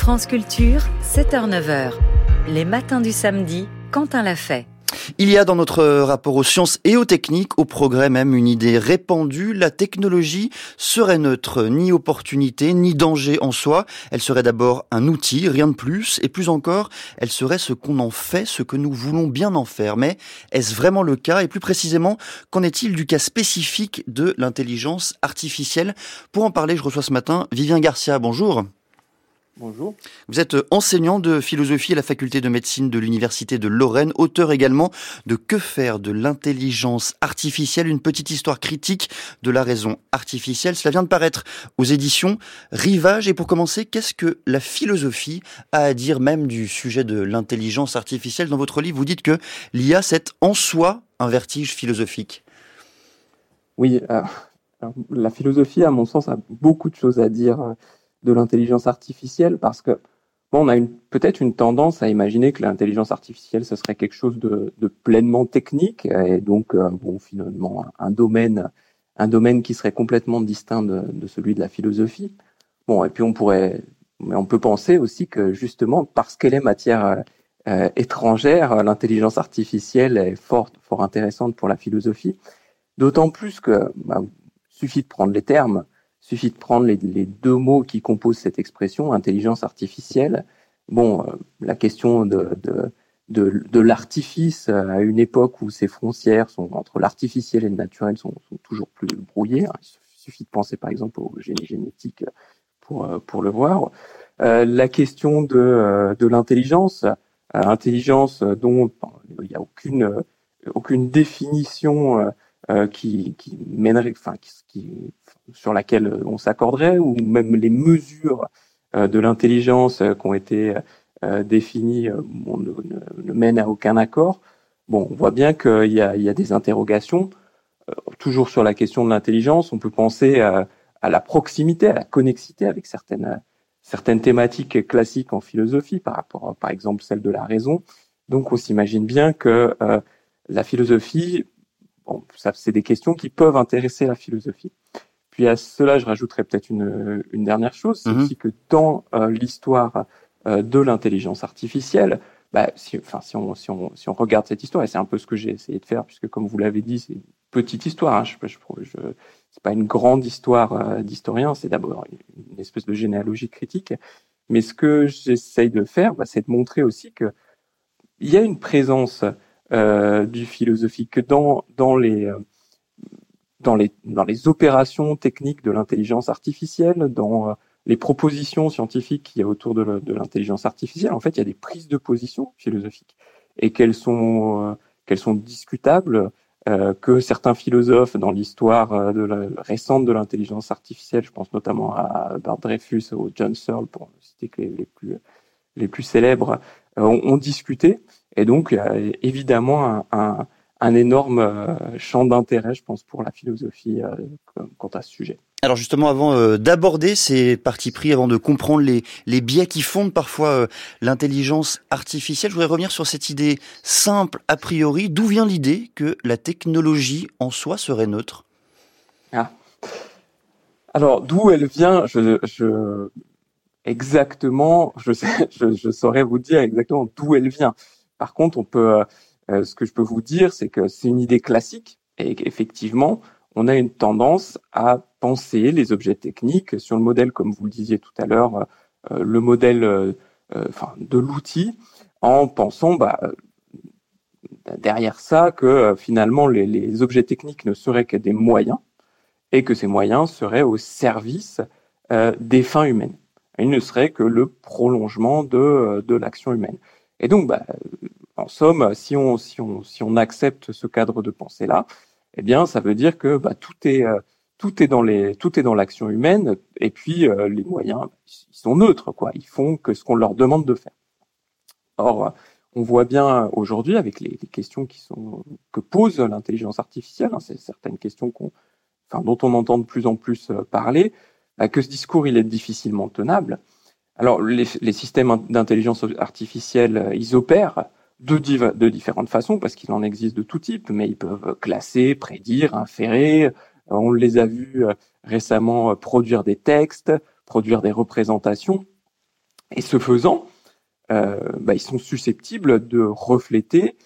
France Culture, 7h-9h. Les matins du samedi, Quentin l'a fait. Il y a dans notre rapport aux sciences et aux techniques, au progrès même, une idée répandue. La technologie serait neutre, ni opportunité, ni danger en soi. Elle serait d'abord un outil, rien de plus. Et plus encore, elle serait ce qu'on en fait, ce que nous voulons bien en faire. Mais est-ce vraiment le cas? Et plus précisément, qu'en est-il du cas spécifique de l'intelligence artificielle? Pour en parler, je reçois ce matin Vivien Garcia. Bonjour. Bonjour. Vous êtes enseignant de philosophie à la faculté de médecine de l'Université de Lorraine, auteur également de Que faire de l'intelligence artificielle, une petite histoire critique de la raison artificielle. Cela vient de paraître aux éditions Rivage. Et pour commencer, qu'est-ce que la philosophie a à dire même du sujet de l'intelligence artificielle Dans votre livre, vous dites que l'IA, c'est en soi un vertige philosophique. Oui, euh, la philosophie, à mon sens, a beaucoup de choses à dire euh, de l'intelligence artificielle parce que bon, on a peut-être une tendance à imaginer que l'intelligence artificielle ce serait quelque chose de, de pleinement technique et donc euh, bon finalement un domaine un domaine qui serait complètement distinct de, de, celui de la philosophie. Bon et puis on pourrait mais on peut penser aussi que justement parce qu'elle est matière euh, étrangère, l'intelligence artificielle est fort fort intéressante pour la philosophie. D'autant plus que bah, suffit de prendre les termes suffit de prendre les, deux mots qui composent cette expression, intelligence artificielle. Bon, euh, la question de, de, de, de l'artifice euh, à une époque où ces frontières sont entre l'artificiel et le naturel sont, toujours plus brouillées. Hein. Il suffit de penser par exemple au génie génétique pour, euh, pour le voir. Euh, la question de, de l'intelligence, intelligence dont il n'y a aucune, aucune définition qui, qui mènerait, enfin, qui, qui, sur laquelle on s'accorderait, ou même les mesures euh, de l'intelligence euh, qui ont été définies on ne, ne, mènent à aucun accord. Bon, on voit bien qu'il y a, il y a des interrogations. toujours sur la question de l'intelligence, on peut penser à, à, la proximité, à la connexité avec certaines, certaines thématiques classiques en philosophie, par rapport, par exemple, celle de la raison. Donc, on s'imagine bien que euh, la philosophie c'est des questions qui peuvent intéresser la philosophie. Puis à cela, je rajouterais peut-être une, une dernière chose, c'est mhm. aussi que dans euh, l'histoire euh, de l'intelligence artificielle, bah, si, enfin, si on, si, on, si on regarde cette histoire, et c'est un peu ce que j'ai essayé de faire, puisque comme vous l'avez dit, c'est une petite histoire. Hein, je, je, je c'est pas une grande histoire euh, d'historien, c'est d'abord une, une, espèce de généalogie critique. Mais ce que j'essaye de faire, bah, c'est de montrer aussi que il y a une présence du philosophique dans dans les euh, dans les dans les opérations techniques de l'intelligence artificielle, dans euh, les propositions scientifiques qu'il y a autour de, l'intelligence artificielle. En fait, il y a des prises de position philosophiques et qu'elles sont qu'elles sont discutables. Euh, que certains philosophes dans l'histoire de la, récente de l'intelligence artificielle, je pense notamment à Bert Dreyfus ou John Searle, pour citer que les, les plus les plus célèbres, euh, ont, discuté. Et donc, évidemment un, un, un énorme euh, champ d'intérêt, je pense, pour la philosophie euh, quant à ce sujet. Alors justement, avant euh, d'aborder ces partis pris, avant de comprendre les, les biais qui fondent parfois euh, l'intelligence artificielle, je voudrais revenir sur cette idée simple a priori. D'où vient l'idée que la technologie en soi serait neutre? Ah. Alors d'où elle vient je, je, Exactement, je, sais, je, je saurais vous dire exactement d'où elle vient. Par contre, on peut, euh, ce que je peux vous dire, c'est que c'est une idée classique et qu'effectivement, on a une tendance à penser les objets techniques sur le modèle, comme vous le disiez tout à l'heure, euh, le modèle euh, enfin, de l'outil, en pensant bah, derrière ça que finalement les, objets techniques ne seraient que des moyens et que ces moyens seraient au service des fins humaines. Ils ne seraient que le prolongement de l'action humaine. Et donc, bah, en somme, si on, si, on, si on accepte ce cadre de pensée-là, eh bien, ça veut dire que bah, tout est euh, tout est dans les tout est dans l'action humaine. Et puis euh, les moyens ils sont neutres quoi. Ils font que ce qu'on leur demande de faire. Or on voit bien aujourd'hui avec les, les, questions qui sont que pose l'intelligence artificielle hein, c'est certaines questions qu'on enfin dont on entend de plus en plus euh, parler bah, que ce discours il est difficilement tenable alors, les, systèmes d'intelligence artificielle, euh, ils opèrent de, différentes façons, parce qu'il en existe de tout type, mais ils peuvent classer, prédire, inférer. Euh, on les a vus euh, récemment produire des textes, produire des représentations. Et ce faisant, bah, ils sont susceptibles de refléter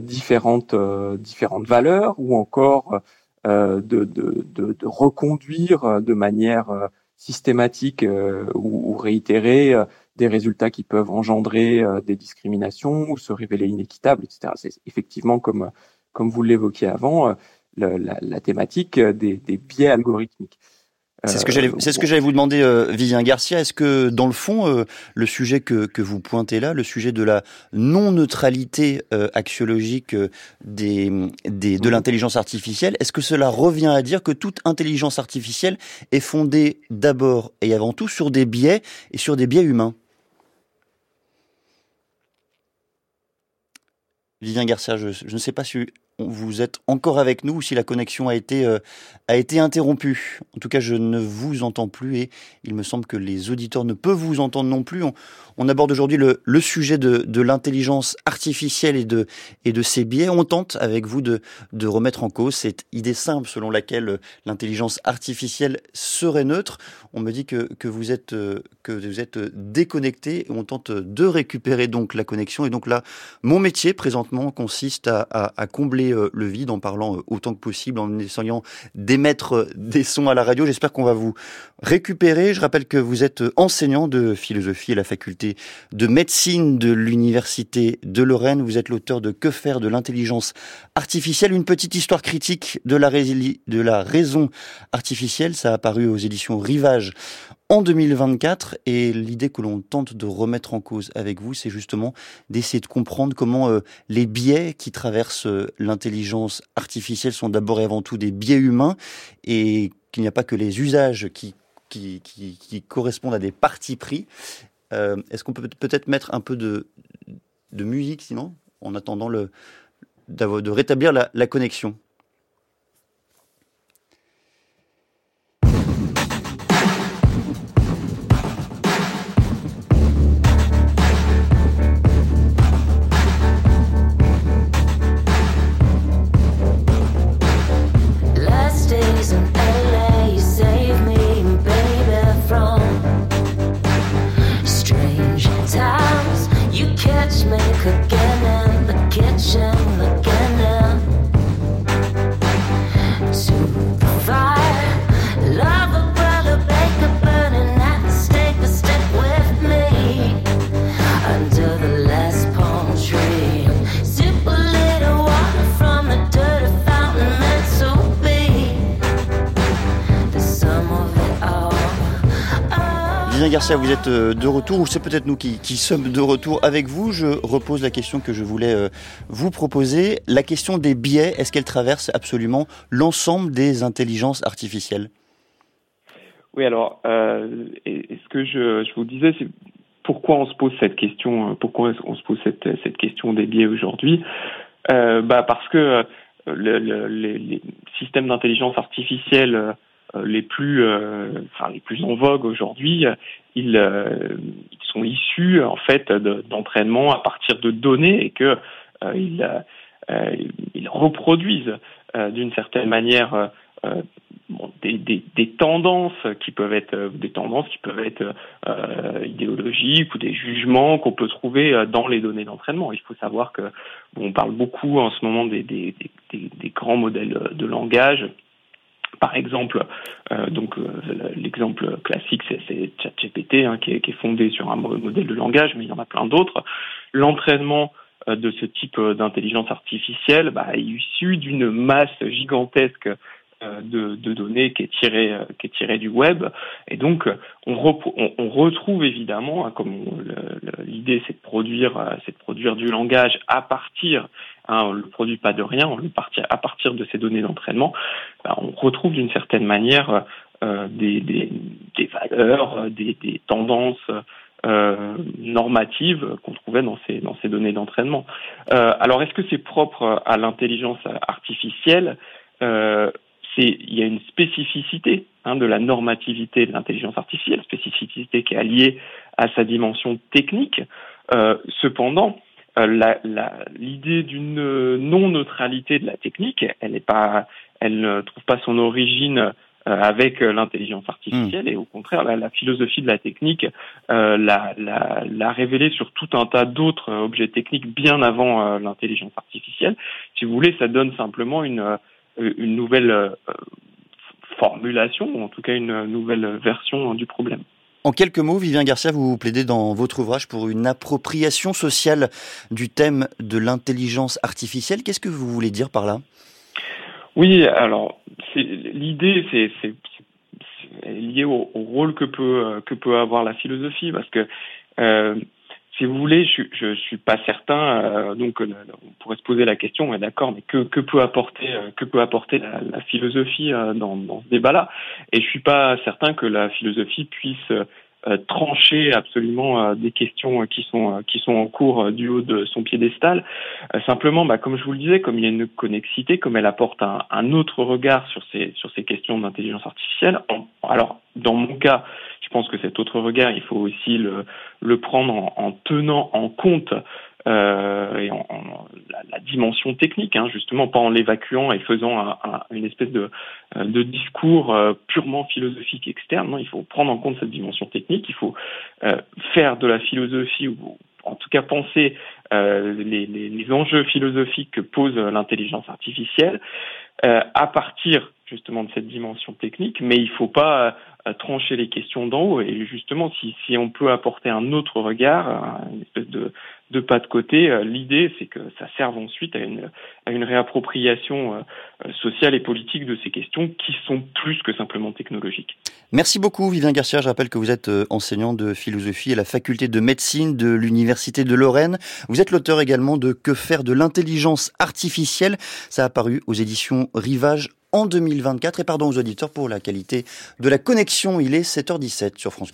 différentes, différentes valeurs ou encore de, reconduire de manière systématique ou, ou, réitérée des résultats qui peuvent engendrer des discriminations ou se révéler inéquitables, etc. C'est effectivement, comme, comme vous l'évoquiez avant, la, thématique des biais algorithmiques. C'est ce que j'allais, c'est ce que j'allais vous demander, euh, Vivien Garcia. Est-ce que dans le fond, euh, le sujet que, que vous pointez là, le sujet de la non neutralité euh, axiologique euh, des, des, de l'intelligence artificielle, est-ce que cela revient à dire que toute intelligence artificielle est fondée d'abord et avant tout sur des biais et sur des biais humains? Vivien Garcia, je, je ne sais pas si vous êtes encore avec nous ou si la connexion a été, euh, a été interrompue. En tout cas, je ne vous entends plus et il me semble que les auditeurs ne peuvent vous entendre non plus. On, aborde aujourd'hui le, sujet de, l'intelligence artificielle et de, et de ses biais. On tente avec vous de, de remettre en cause cette idée simple selon laquelle l'intelligence artificielle serait neutre. On me dit que, que, vous, êtes, que vous êtes déconnecté. On tente de récupérer donc la connexion. Et donc là, mon métier présentement consiste à combler euh, le vide en parlant euh, autant que possible, en essayant d'émettre euh, des sons à la radio. J'espère qu'on va vous récupérer. Je rappelle que vous êtes enseignant de philosophie à la faculté de médecine de l'université de Lorraine. Vous êtes l'auteur de Que faire de l'intelligence artificielle, une petite histoire critique de la, de la raison artificielle. Ça a apparu aux éditions Rivage en 2024 et l'idée que l'on tente de remettre en cause avec vous, c'est justement d'essayer de comprendre comment euh, les biais qui traversent euh, l'intelligence artificielle sont d'abord et avant tout des biais humains et qu'il n'y a pas que les usages qui, correspondent à des partis pris. Euh, Est-ce qu'on peut peut-être mettre un peu de, musique sinon, en attendant de rétablir la connexion? Garcia, vous êtes euh, de retour, ou c'est peut-être nous qui, sommes de retour avec vous. Je repose la question que je voulais euh, vous proposer. La question des biais, est-ce qu'elle traverse absolument l'ensemble des intelligences artificielles? Oui, alors, euh, ce que je, vous disais, c'est pourquoi on se pose cette question, pourquoi on se pose cette, question des biais aujourd'hui? Bah Parce que le, le, les, systèmes d'intelligence artificielle les plus, euh, enfin les plus en vogue aujourd'hui, ils, euh, sont issus en fait d'entraînement à partir de données et que ils, reproduisent d'une certaine manière des, tendances qui peuvent être des tendances qui peuvent être euh, idéologiques ou des jugements qu'on peut trouver dans les données d'entraînement. Il faut savoir que on parle beaucoup en ce moment des grands modèles de langage par exemple, euh, donc euh, l'exemple classique, c'est ChatGPT, hein, qui, est, fondé sur un modèle de langage, mais il y en a plein d'autres. L'entraînement euh, de ce type d'intelligence artificielle bah, est issu d'une masse gigantesque de, données qui est tirée du web et donc on, on, on retrouve évidemment hein, comme l'idée c'est de produire c'est de produire du langage à partir Hein, on ne le produit pas de rien, à partir de ces données d'entraînement. Ben, on retrouve d'une certaine manière euh, des, valeurs, des, des tendances euh, normatives qu'on trouvait dans ces, données d'entraînement. Euh, alors, est-ce que c'est propre à l'intelligence artificielle? Euh, il y a une spécificité hein, de la normativité de l'intelligence artificielle, spécificité qui est liée à sa dimension technique. Euh, cependant, euh, l'idée d'une non-neutralité de la technique, elle n'est pas, elle ne trouve pas son origine avec l'intelligence artificielle mmh. et au contraire la, philosophie de la technique l'a, l'a, révélé sur tout un tas d'autres objets techniques bien avant l'intelligence artificielle. Si vous voulez, ça donne simplement une, une nouvelle formulation, ou en tout cas une nouvelle version du problème. En quelques mots, Vivien Garcia, vous plaidez dans votre ouvrage pour une appropriation sociale du thème de l'intelligence artificielle. Qu'est-ce que vous voulez dire par là? Oui, alors l'idée, c'est lié au, rôle que peut, que peut avoir la philosophie, parce que euh, si vous voulez, je, ne suis pas certain. Euh, donc, on pourrait se poser la question, d'accord, mais que, que peut apporter, euh, que peut apporter la, philosophie euh, dans, ce débat-là? Et je suis pas certain que la philosophie puisse trancher absolument des questions qui sont qui sont en cours du haut de son piédestal. simplement, bah, comme je vous le disais, comme il y a une connexité, comme elle apporte un, un autre regard sur ces sur ces questions d'intelligence artificielle. alors, dans mon cas, je pense que cet autre regard, il faut aussi le, prendre en, en, tenant en compte euh, et en, la, dimension technique, hein, justement, pas en l'évacuant et faisant un, un, une espèce de, de discours euh, purement philosophique externe. Non, il faut prendre en compte cette dimension technique. Il faut euh, faire de la philosophie ou en tout cas penser euh, les, enjeux philosophiques que pose l'intelligence artificielle euh, à partir justement de cette dimension technique, mais il ne faut pas trancher les questions d'en haut. Et justement, si, on peut apporter un autre regard, une espèce de, pas de côté, euh, l'idée c'est que ça serve ensuite à une, à une réappropriation euh, sociale et politique de ces questions qui sont plus que simplement technologiques. Merci beaucoup Vivien Garcia. Je rappelle que vous êtes euh, enseignant de philosophie à la faculté de médecine de l'Université de Lorraine. Vous êtes l'auteur également de Que faire de l'intelligence artificielle? Ça a paru aux éditions Rivage en 2024. Et pardon aux auditeurs pour la qualité de la connexion. Il est 7h17 sur France